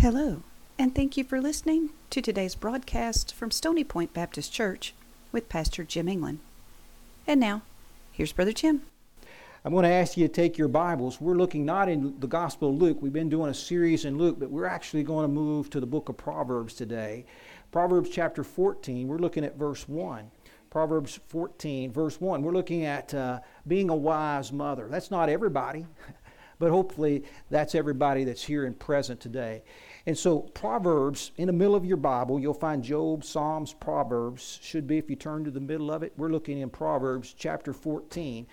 Hello, and thank you for listening to today's broadcast from Stony Point Baptist Church with Pastor Jim England. And now, here's Brother Jim. I'm going to ask you to take your Bibles. We're looking not in the Gospel of Luke. We've been doing a series in Luke, but we're actually going to move to the book of Proverbs today. Proverbs chapter 14, we're looking at verse 1. Proverbs 14, verse 1. We're looking at uh, being a wise mother. That's not everybody, but hopefully that's everybody that's here and present today. And so, Proverbs, in the middle of your Bible, you'll find Job, Psalms, Proverbs. Should be if you turn to the middle of it. We're looking in Proverbs chapter 14.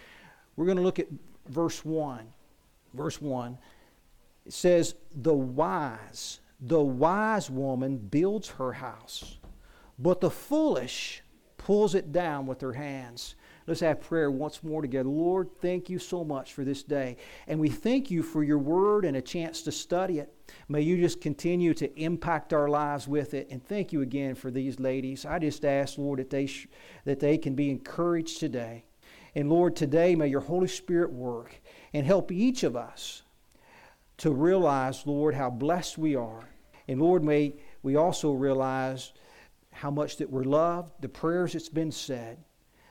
We're going to look at verse 1. Verse 1. It says, The wise, the wise woman builds her house, but the foolish pulls it down with her hands. Let's have prayer once more together. Lord, thank you so much for this day. And we thank you for your word and a chance to study it. May you just continue to impact our lives with it. And thank you again for these ladies. I just ask, Lord, that they, sh- that they can be encouraged today. And Lord, today may your Holy Spirit work and help each of us to realize, Lord, how blessed we are. And Lord, may we also realize how much that we're loved, the prayers that's been said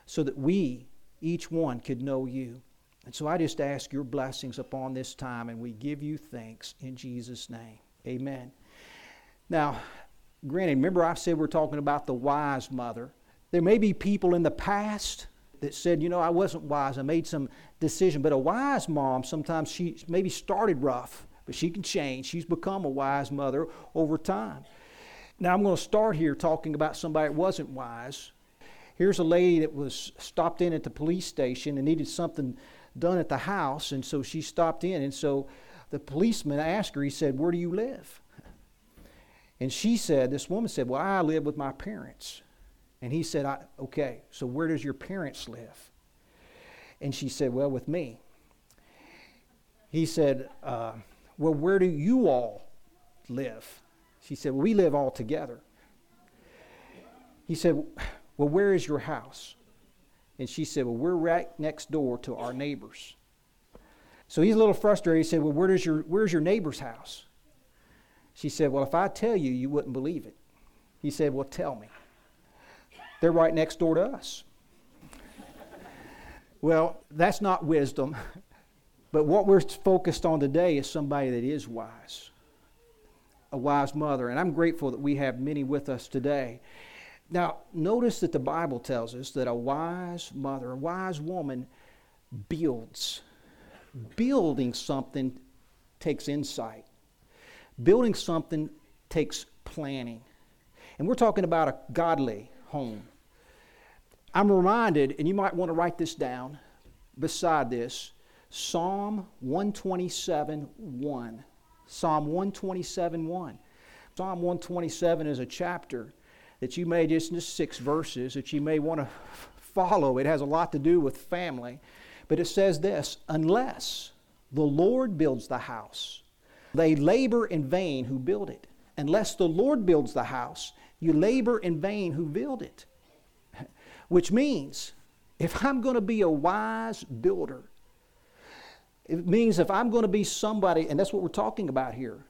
so that we, each one, could know you. And so I just ask your blessings upon this time, and we give you thanks in Jesus' name. Amen. Now, granted, remember I said we're talking about the wise mother. There may be people in the past that said, you know, I wasn't wise. I made some decision. But a wise mom, sometimes she maybe started rough, but she can change. She's become a wise mother over time. Now, I'm going to start here talking about somebody that wasn't wise here's a lady that was stopped in at the police station and needed something done at the house, and so she stopped in. And so the policeman asked her, he said, Where do you live? And she said, This woman said, Well, I live with my parents. And he said, Okay, so where does your parents live? And she said, Well, with me. He said, uh, Well, where do you all live? She said, Well, we live all together. He said, well, where is your house? And she said, Well, we're right next door to our neighbors. So he's a little frustrated. He said, Well, where your, where's your neighbor's house? She said, Well, if I tell you, you wouldn't believe it. He said, Well, tell me. They're right next door to us. well, that's not wisdom. But what we're focused on today is somebody that is wise, a wise mother. And I'm grateful that we have many with us today. Now, notice that the Bible tells us that a wise mother, a wise woman, builds. Building something takes insight, building something takes planning. And we're talking about a godly home. I'm reminded, and you might want to write this down beside this Psalm 127 1. Psalm 127 1. Psalm 127 is a chapter that you may just, just six verses that you may want to follow. It has a lot to do with family. But it says this unless the Lord builds the house, they labor in vain who build it. Unless the Lord builds the house, you labor in vain who build it. Which means, if I'm going to be a wise builder, it means if I'm going to be somebody, and that's what we're talking about here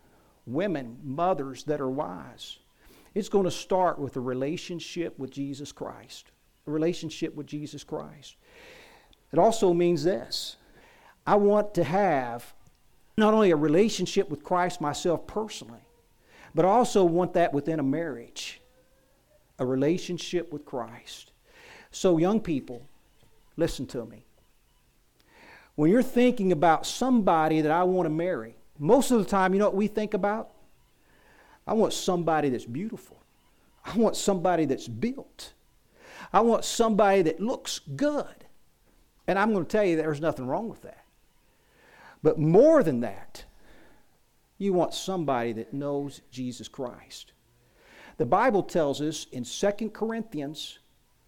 women, mothers that are wise. It's going to start with a relationship with Jesus Christ. A relationship with Jesus Christ. It also means this I want to have not only a relationship with Christ myself personally, but I also want that within a marriage a relationship with Christ. So, young people, listen to me. When you're thinking about somebody that I want to marry, most of the time, you know what we think about? I want somebody that's beautiful. I want somebody that's built. I want somebody that looks good. And I'm going to tell you there's nothing wrong with that. But more than that, you want somebody that knows Jesus Christ. The Bible tells us in 2 Corinthians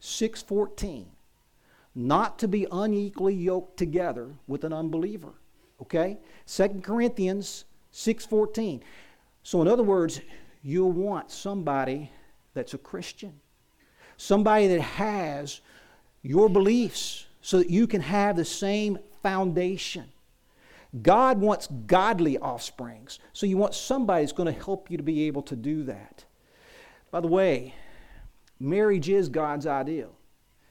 6:14 not to be unequally yoked together with an unbeliever. Okay? 2 Corinthians 6:14. So, in other words, you'll want somebody that's a Christian, somebody that has your beliefs so that you can have the same foundation. God wants godly offsprings. So you want somebody that's going to help you to be able to do that. By the way, marriage is God's ideal.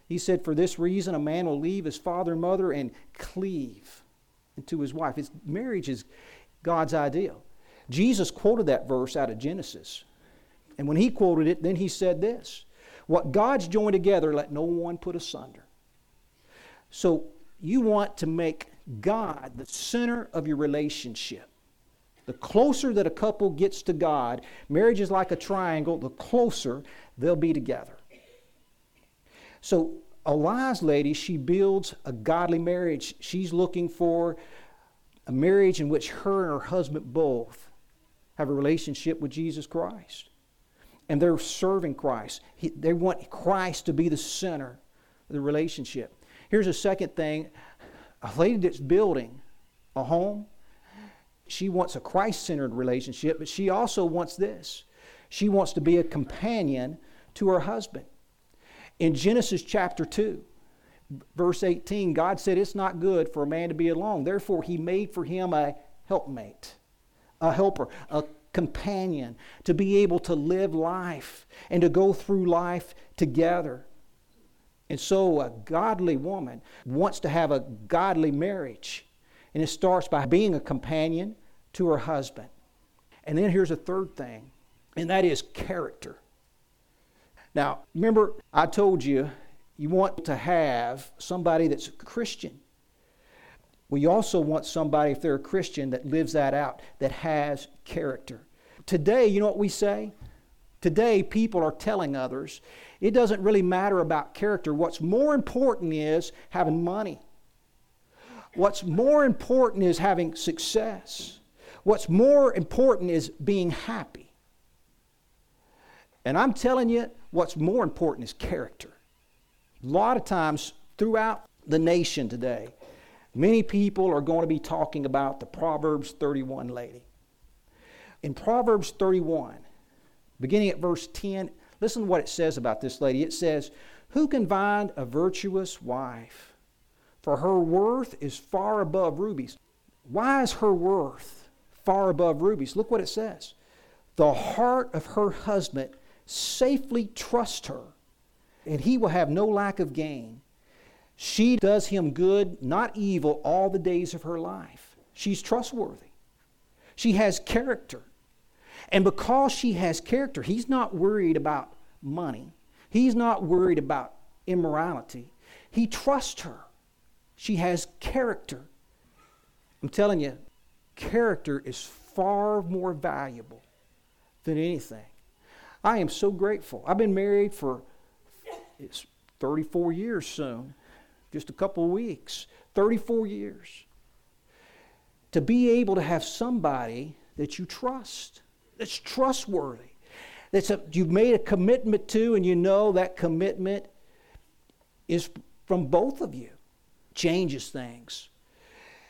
He said, For this reason, a man will leave his father and mother and cleave to his wife. It's, marriage is God's ideal. Jesus quoted that verse out of Genesis. And when he quoted it, then he said this What God's joined together, let no one put asunder. So you want to make God the center of your relationship. The closer that a couple gets to God, marriage is like a triangle, the closer they'll be together. So, a wise lady, she builds a godly marriage. She's looking for a marriage in which her and her husband both have a relationship with Jesus Christ. And they're serving Christ. He, they want Christ to be the center of the relationship. Here's a second thing a lady that's building a home, she wants a Christ centered relationship, but she also wants this. She wants to be a companion to her husband. In Genesis chapter 2, verse 18, God said, It's not good for a man to be alone. Therefore, he made for him a helpmate, a helper, a companion, to be able to live life and to go through life together. And so, a godly woman wants to have a godly marriage. And it starts by being a companion to her husband. And then here's a third thing, and that is character. Now, remember, I told you you want to have somebody that's a Christian. We also want somebody, if they're a Christian, that lives that out, that has character. Today, you know what we say? Today, people are telling others it doesn't really matter about character. What's more important is having money. What's more important is having success. What's more important is being happy. And I'm telling you, what's more important is character. A lot of times throughout the nation today, many people are going to be talking about the Proverbs 31 lady. In Proverbs 31, beginning at verse 10, Listen to what it says about this lady. It says, Who can find a virtuous wife? For her worth is far above rubies. Why is her worth far above rubies? Look what it says. The heart of her husband safely trusts her, and he will have no lack of gain. She does him good, not evil, all the days of her life. She's trustworthy. She has character. And because she has character, he's not worried about money. He's not worried about immorality. He trusts her. She has character. I'm telling you, character is far more valuable than anything. I am so grateful. I've been married for it's 34 years soon, just a couple of weeks. 34 years. To be able to have somebody that you trust that's trustworthy, that's a, you've made a commitment to, and you know that commitment is from both of you, changes things.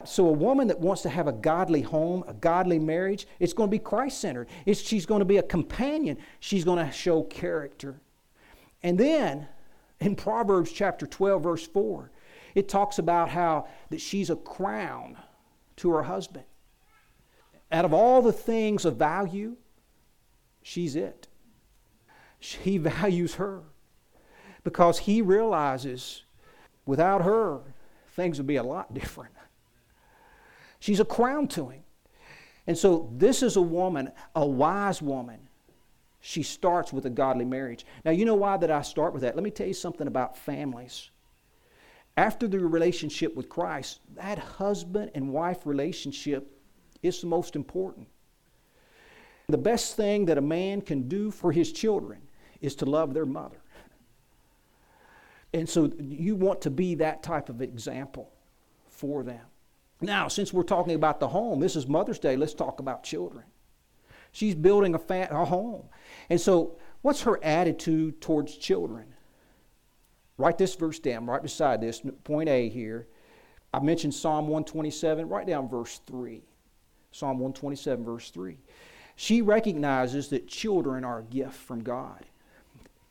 So, a woman that wants to have a godly home, a godly marriage, it's going to be Christ centered. She's going to be a companion. She's going to show character. And then in Proverbs chapter 12, verse 4, it talks about how that she's a crown to her husband. Out of all the things of value, she's it. He values her because he realizes without her, things would be a lot different. She's a crown to him. And so, this is a woman, a wise woman. She starts with a godly marriage. Now, you know why that I start with that? Let me tell you something about families. After the relationship with Christ, that husband and wife relationship is the most important. The best thing that a man can do for his children is to love their mother. And so you want to be that type of example for them. Now, since we're talking about the home, this is Mother's Day, let's talk about children. She's building a, fa- a home. And so, what's her attitude towards children? Write this verse down, right beside this, point A here. I mentioned Psalm 127. Write down verse 3. Psalm 127, verse 3. She recognizes that children are a gift from God.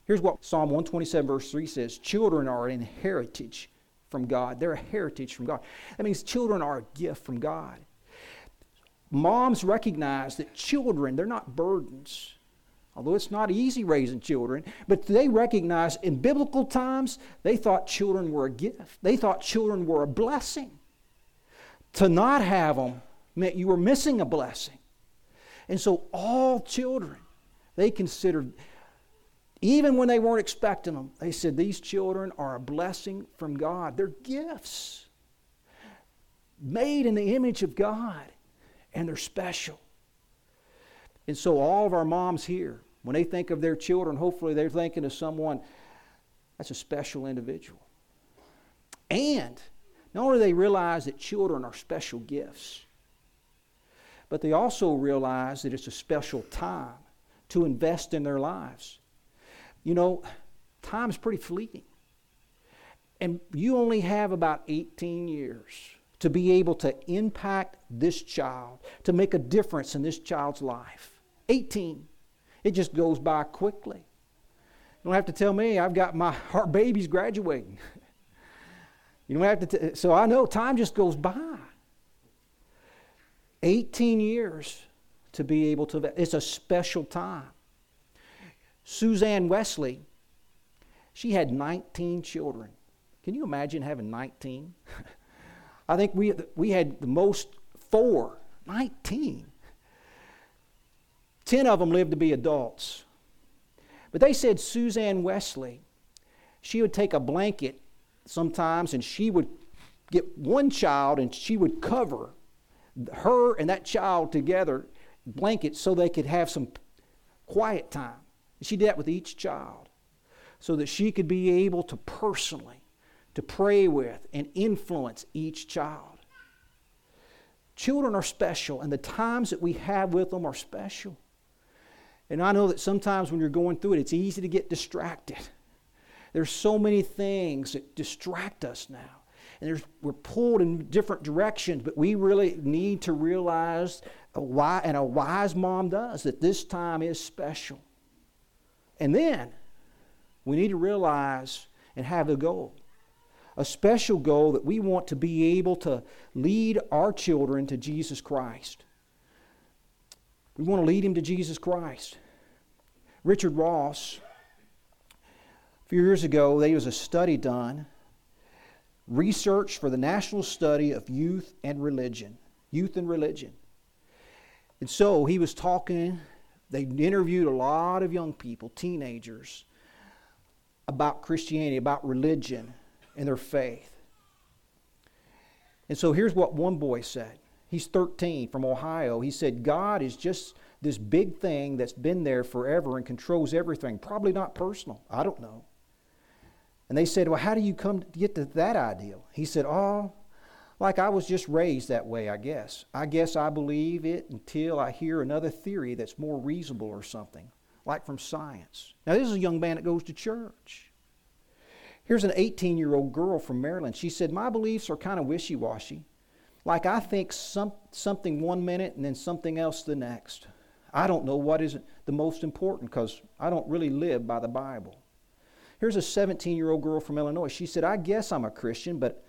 Here's what Psalm 127, verse 3 says Children are an heritage from God. They're a heritage from God. That means children are a gift from God. moms recognize that children, they're not burdens. Although it's not easy raising children, but they recognize in biblical times, they thought children were a gift. They thought children were a blessing. To not have them meant you were missing a blessing. And so all children, they considered, even when they weren't expecting them, they said, These children are a blessing from God. They're gifts made in the image of God, and they're special. And so all of our moms here, when they think of their children, hopefully they're thinking of someone that's a special individual. And not only do they realize that children are special gifts, but they also realize that it's a special time to invest in their lives. You know, time's pretty fleeting. And you only have about 18 years to be able to impact this child, to make a difference in this child's life. 18. It just goes by quickly. You don't have to tell me, I've got my our babies graduating. you don't have to, t- so I know time just goes by. 18 years to be able to, it's a special time. Susanna Wesley, she had 19 children. Can you imagine having 19? I think we, we had the most four, 19. Ten of them lived to be adults. But they said Susanna Wesley, she would take a blanket sometimes and she would get one child and she would cover her and that child together, blankets, so they could have some quiet time. She did that with each child so that she could be able to personally to pray with and influence each child. Children are special, and the times that we have with them are special. And I know that sometimes when you're going through it, it's easy to get distracted. There's so many things that distract us now. And we're pulled in different directions, but we really need to realize, why, and a wise mom does, that this time is special. And then we need to realize and have a goal a special goal that we want to be able to lead our children to Jesus Christ. We want to lead him to Jesus Christ. Richard Ross, a few years ago, there was a study done, research for the National Study of Youth and Religion. Youth and Religion. And so he was talking, they interviewed a lot of young people, teenagers, about Christianity, about religion and their faith. And so here's what one boy said He's 13 from Ohio. He said, God is just this big thing that's been there forever and controls everything. Probably not personal. I don't know. And they said, Well, how do you come to get to that ideal? He said, Oh, like I was just raised that way, I guess. I guess I believe it until I hear another theory that's more reasonable or something, like from science. Now, this is a young man that goes to church. Here's an 18 year old girl from Maryland. She said, My beliefs are kind of wishy washy. Like I think some, something one minute and then something else the next. I don't know what is the most important because I don't really live by the Bible. Here's a 17 year old girl from Illinois. She said, I guess I'm a Christian, but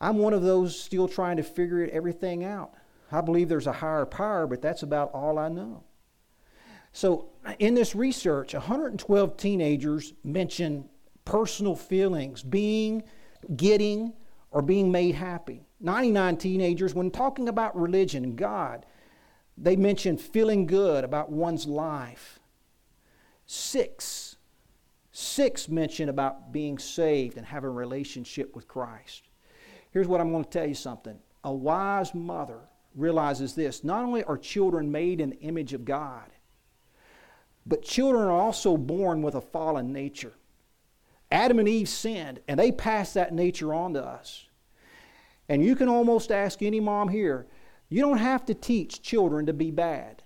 I'm one of those still trying to figure everything out. I believe there's a higher power, but that's about all I know. So, in this research, 112 teenagers mention personal feelings, being, getting, or being made happy. 99 teenagers, when talking about religion and God, they mention feeling good about one's life. Six, six mention about being saved and having a relationship with Christ. Here's what I'm going to tell you something. A wise mother realizes this not only are children made in the image of God, but children are also born with a fallen nature. Adam and Eve sinned, and they passed that nature on to us. And you can almost ask any mom here, you don't have to teach children to be bad.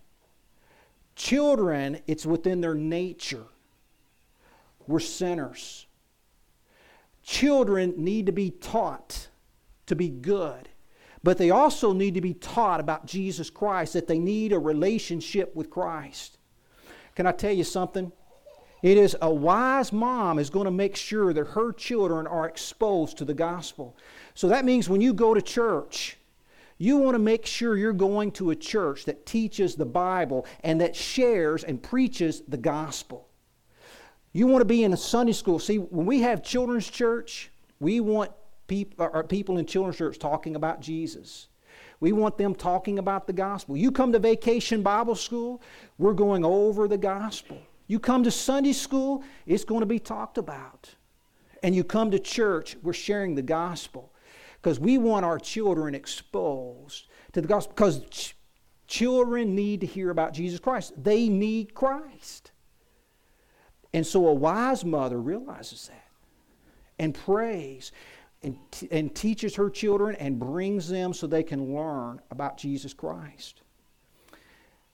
Children, it's within their nature. We're sinners. Children need to be taught to be good, but they also need to be taught about Jesus Christ, that they need a relationship with Christ. Can I tell you something? It is a wise mom is going to make sure that her children are exposed to the gospel. So that means when you go to church, You want to make sure you're going to a church that teaches the Bible and that shares and preaches the gospel. You want to be in a Sunday school. See, when we have children's church, we want people, or people in children's church talking about Jesus. We want them talking about the gospel. You come to vacation Bible school, we're going over the gospel. You come to Sunday school, it's going to be talked about. And you come to church, we're sharing the gospel. Because we want our children exposed to the gospel. Because ch- children need to hear about Jesus Christ, they need Christ. And so a wise mother realizes that and prays and, t- and teaches her children and brings them so they can learn about Jesus Christ.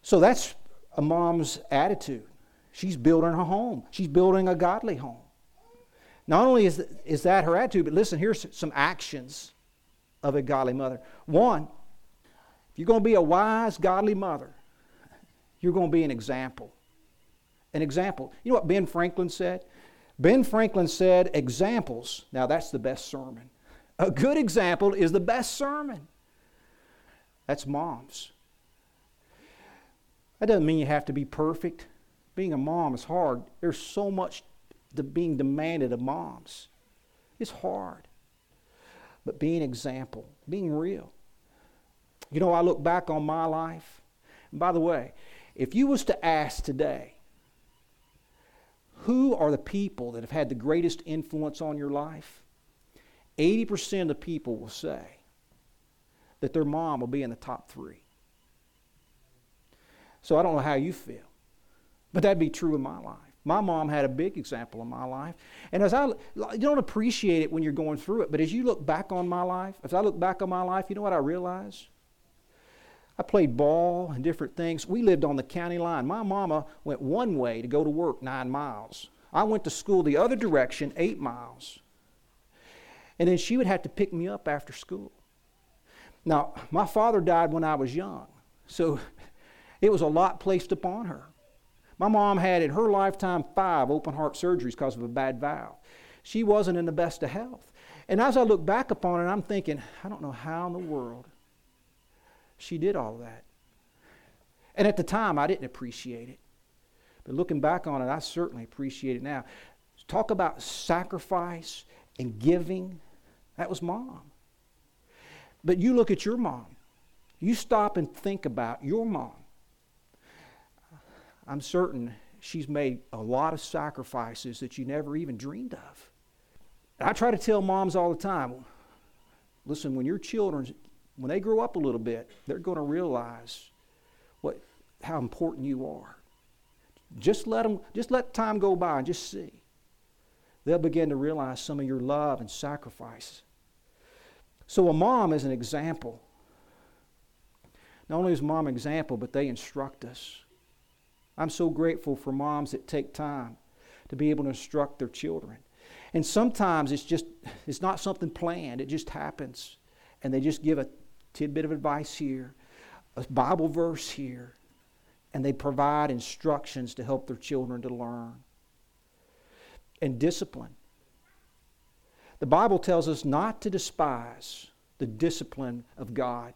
So that's a mom's attitude. She's building her home, she's building a godly home. Not only is, is that her attitude, but listen, here's some actions of a godly mother. One, if you're going to be a wise, godly mother, you're going to be an example. An example. You know what Ben Franklin said? Ben Franklin said, examples, now that's the best sermon. A good example is the best sermon. That's moms. That doesn't mean you have to be perfect. Being a mom is hard. There's so much being demanded of moms. It's hard. But being example, being real. You know, I look back on my life. And by the way, if you was to ask today, who are the people that have had the greatest influence on your life? 80% of people will say that their mom will be in the top three. So I don't know how you feel, but that'd be true in my life. My mom had a big example in my life. And as I, you don't appreciate it when you're going through it, but as you look back on my life, as I look back on my life, you know what I realize? I played ball and different things. We lived on the county line. My mama went one way to go to work nine miles. I went to school the other direction, eight miles. And then she would have to pick me up after school. Now, my father died when I was young, so it was a lot placed upon her. My mom had in her lifetime five open heart surgeries because of a bad valve. She wasn't in the best of health. And as I look back upon it, I'm thinking, I don't know how in the world she did all that. And at the time, I didn't appreciate it. But looking back on it, I certainly appreciate it now. Talk about sacrifice and giving. That was mom. But you look at your mom. You stop and think about your mom. I'm certain she's made a lot of sacrifices that you never even dreamed of. I try to tell moms all the time listen, when your children, when they grow up a little bit, they're going to realize what, how important you are. Just let them, just let time go by and just see. They'll begin to realize some of your love and sacrifice. So a mom is an example. Not only is mom an example, but they instruct us. I'm so grateful for moms that take time to be able to instruct their children. And sometimes it's just it's not something planned. It just happens. And they just give a tidbit of advice here, a Bible verse here, and they provide instructions to help their children to learn. And discipline. The Bible tells us not to despise the discipline of God.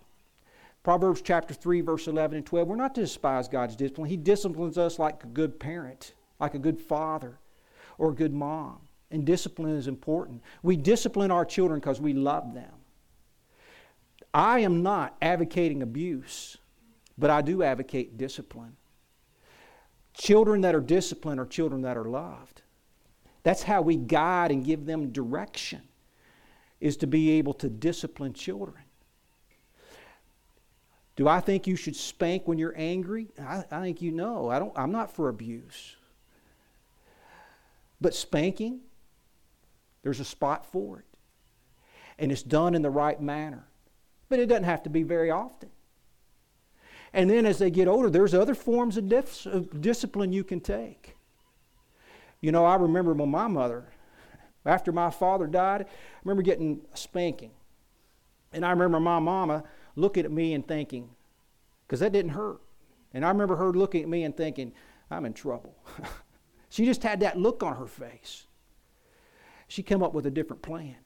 Proverbs chapter 3, verse 11 and 12. We're not to despise God's discipline. He disciplines us like a good parent, like a good father, or a good mom. And discipline is important. We discipline our children because we love them. I am not advocating abuse, but I do advocate discipline. Children that are disciplined are children that are loved. That's how we guide and give them direction, is to be able to discipline children. Do I think you should spank when you're angry? I, I think you know. I don't, I'm not for abuse. But spanking, there's a spot for it. And it's done in the right manner. But it doesn't have to be very often. And then as they get older, there's other forms of, dif- of discipline you can take. You know, I remember when my mother, after my father died, I remember getting a spanking. And I remember my mama looking at me and thinking, because that didn't hurt. And I remember her looking at me and thinking, I'm in trouble. she just had that look on her face. She came up with a different plan.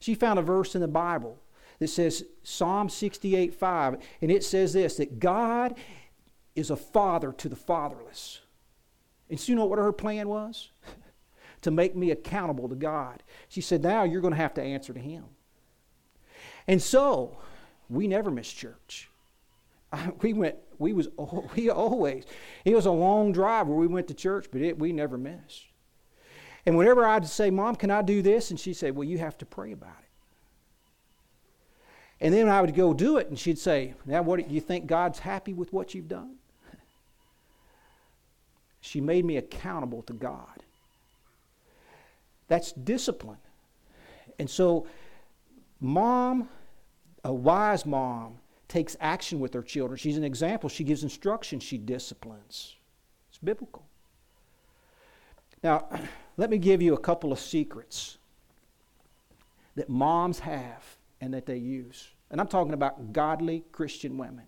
She found a verse in the Bible that says Psalm 68 5, and it says this that God is a father to the fatherless. And so you know what her plan was? to make me accountable to God. She said, Now you're going to have to answer to Him. And so we never missed church. We went, we was, we always, it was a long drive where we went to church, but it, we never missed. And whenever I'd say, Mom, can I do this? And she'd say, Well, you have to pray about it. And then I would go do it, and she'd say, Now, what do you think God's happy with what you've done? She made me accountable to God. That's discipline. And so, mom, a wise mom, takes action with her children. She's an example. She gives instruction. She disciplines. It's biblical. Now, let me give you a couple of secrets that moms have and that they use. And I'm talking about godly Christian women.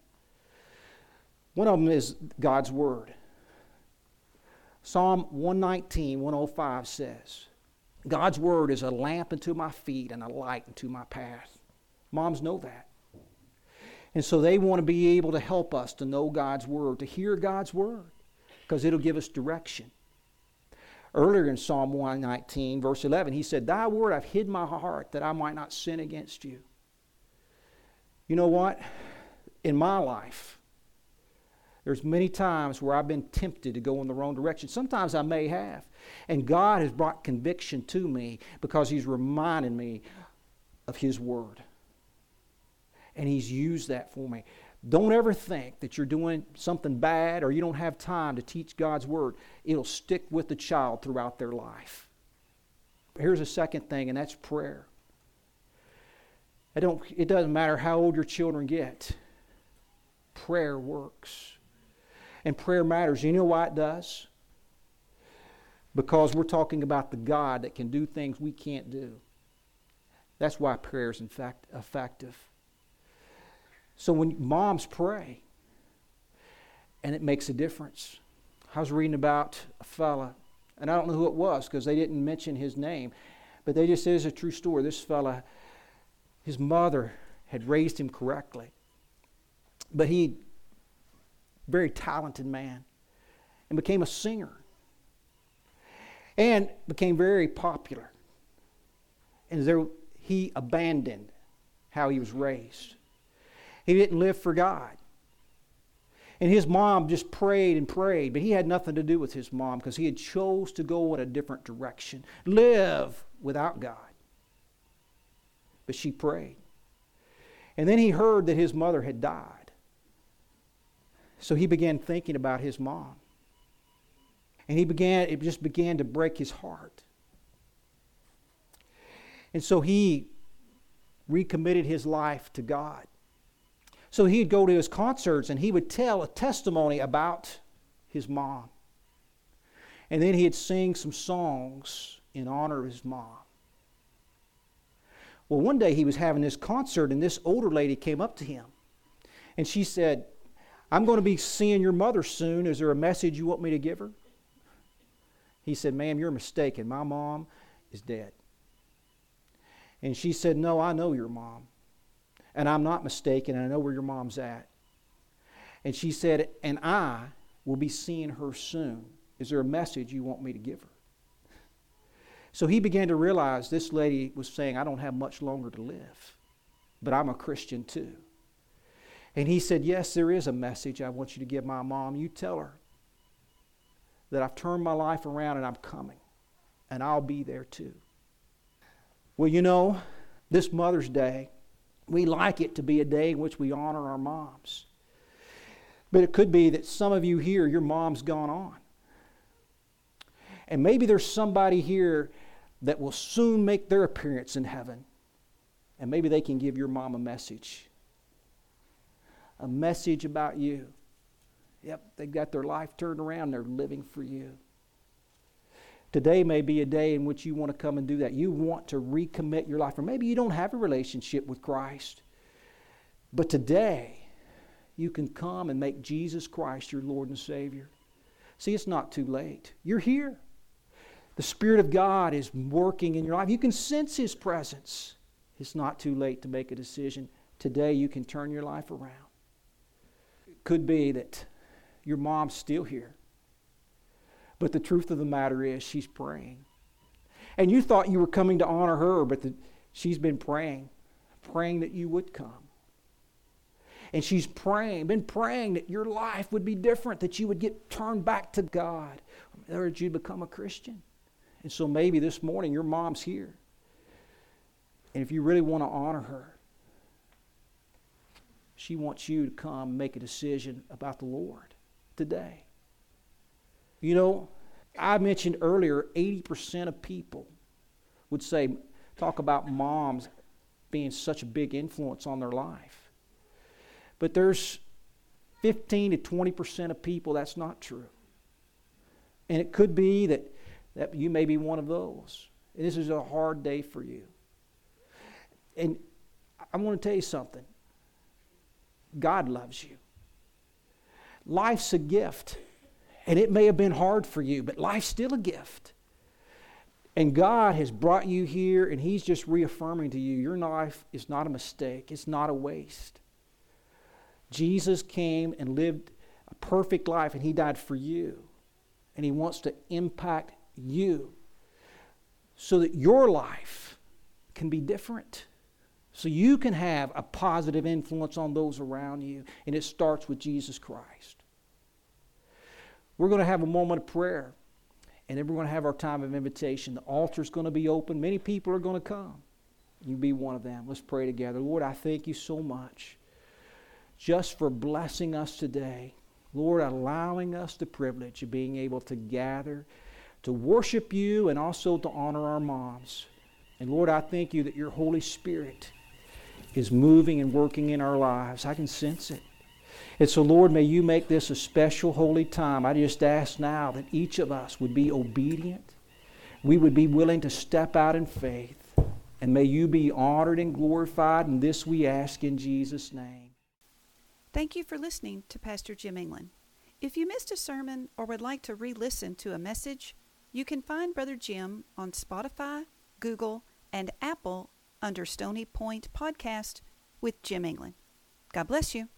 One of them is God's Word. Psalm 119, 105 says, God's Word is a lamp unto my feet and a light unto my path. Moms know that. And so they want to be able to help us to know God's Word, to hear God's Word, because it'll give us direction. Earlier in Psalm 119, verse 11, he said, Thy word I've hid my heart that I might not sin against you. You know what? In my life, there's many times where I've been tempted to go in the wrong direction. Sometimes I may have. And God has brought conviction to me because He's reminded me of His Word. And He's used that for me. Don't ever think that you're doing something bad or you don't have time to teach God's Word. It'll stick with the child throughout their life. Here's a second thing, and that's prayer. I don't, it doesn't matter how old your children get, prayer works. And prayer matters. You know why it does? Because we're talking about the God that can do things we can't do. That's why prayer is in fact effective. So when moms pray, and it makes a difference. I was reading about a fella, and I don't know who it was because they didn't mention his name, but they just said it's a true story. This fella, his mother had raised him correctly, but he, very talented man, and became a singer, and became very popular. And there, he abandoned how he was raised. He didn't live for God. And his mom just prayed and prayed, but he had nothing to do with his mom because he had chose to go in a different direction, live without God. But she prayed. And then he heard that his mother had died. So he began thinking about his mom. And he began it just began to break his heart. And so he recommitted his life to God. So he'd go to his concerts and he would tell a testimony about his mom. And then he'd sing some songs in honor of his mom. Well, one day he was having this concert and this older lady came up to him and she said, I'm going to be seeing your mother soon. Is there a message you want me to give her? He said, Ma'am, you're mistaken. My mom is dead. And she said, No, I know your mom and I'm not mistaken, and I know where your mom's at. And she said, And I will be seeing her soon. Is there a message you want me to give her? So he began to realize this lady was saying, I don't have much longer to live, but I'm a Christian too. And he said, Yes, there is a message I want you to give my mom. You tell her that I've turned my life around and I'm coming, and I'll be there too. Well, you know, this Mother's Day, we like it to be a day in which we honor our moms. But it could be that some of you here, your mom's gone on. And maybe there's somebody here that will soon make their appearance in heaven. And maybe they can give your mom a message. A message about you. Yep, they've got their life turned around, they're living for you. Today may be a day in which you want to come and do that. You want to recommit your life. Or maybe you don't have a relationship with Christ. But today, you can come and make Jesus Christ your Lord and Savior. See, it's not too late. You're here. The Spirit of God is working in your life. You can sense His presence. It's not too late to make a decision. Today, you can turn your life around. It could be that your mom's still here. But the truth of the matter is, she's praying. And you thought you were coming to honor her, but the, she's been praying, praying that you would come. And she's praying, been praying that your life would be different, that you would get turned back to God, or that you'd become a Christian. And so maybe this morning your mom's here. And if you really want to honor her, she wants you to come make a decision about the Lord today. You know, I mentioned earlier 80% of people would say, talk about moms being such a big influence on their life. But there's 15 to 20% of people that's not true. And it could be that, that you may be one of those. And this is a hard day for you. And I want to tell you something God loves you. Life's a gift. And it may have been hard for you, but life's still a gift. And God has brought you here, and He's just reaffirming to you your life is not a mistake, it's not a waste. Jesus came and lived a perfect life, and He died for you. And He wants to impact you so that your life can be different. So you can have a positive influence on those around you. And it starts with Jesus Christ. We're going to have a moment of prayer. And then we're going to have our time of invitation. The altar's going to be open. Many people are going to come. You be one of them. Let's pray together. Lord, I thank you so much just for blessing us today. Lord, allowing us the privilege of being able to gather, to worship you, and also to honor our moms. And Lord, I thank you that your Holy Spirit is moving and working in our lives. I can sense it. And so, Lord, may you make this a special holy time. I just ask now that each of us would be obedient. We would be willing to step out in faith. And may you be honored and glorified. And this we ask in Jesus' name. Thank you for listening to Pastor Jim England. If you missed a sermon or would like to re listen to a message, you can find Brother Jim on Spotify, Google, and Apple under Stony Point Podcast with Jim England. God bless you.